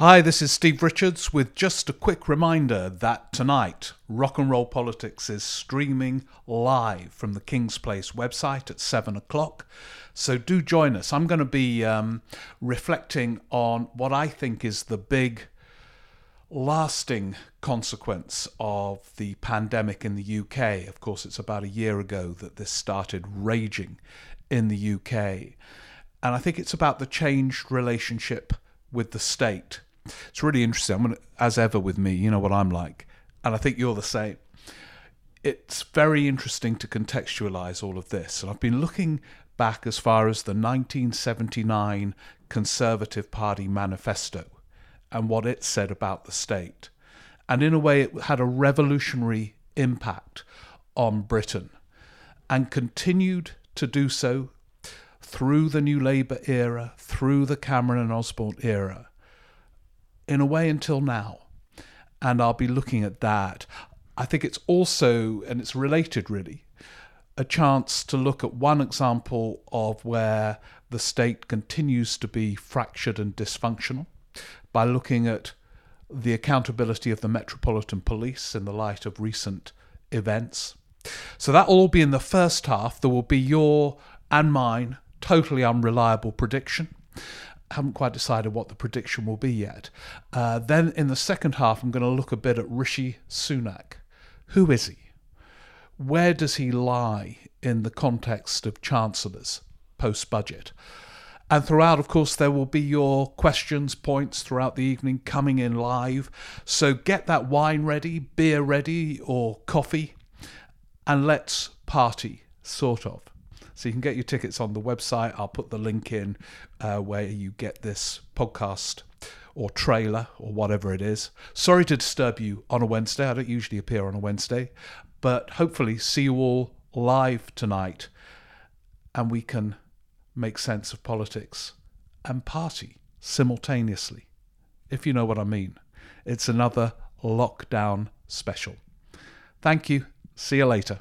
Hi, this is Steve Richards with just a quick reminder that tonight Rock and Roll Politics is streaming live from the King's Place website at 7 o'clock. So do join us. I'm going to be um, reflecting on what I think is the big lasting consequence of the pandemic in the UK. Of course, it's about a year ago that this started raging in the UK. And I think it's about the changed relationship with the state it's really interesting. I'm gonna, as ever with me, you know what I'm like, and I think you're the same. It's very interesting to contextualize all of this, and I've been looking back as far as the 1979 Conservative Party manifesto and what it said about the state. And in a way, it had a revolutionary impact on Britain and continued to do so through the New Labour era, through the Cameron and Osborne era in a way until now. And I'll be looking at that. I think it's also, and it's related really, a chance to look at one example of where the state continues to be fractured and dysfunctional by looking at the accountability of the Metropolitan Police in the light of recent events. So that will all be in the first half. There will be your and mine totally unreliable prediction haven't quite decided what the prediction will be yet. Uh, then in the second half, I'm going to look a bit at Rishi Sunak. Who is he? Where does he lie in the context of chancellors post budget? And throughout, of course, there will be your questions, points throughout the evening coming in live. So get that wine ready, beer ready, or coffee, and let's party, sort of. So you can get your tickets on the website. I'll put the link in uh, where you get this podcast or trailer or whatever it is. Sorry to disturb you on a Wednesday. I don't usually appear on a Wednesday, but hopefully see you all live tonight and we can make sense of politics and party simultaneously, if you know what I mean. It's another lockdown special. Thank you. See you later.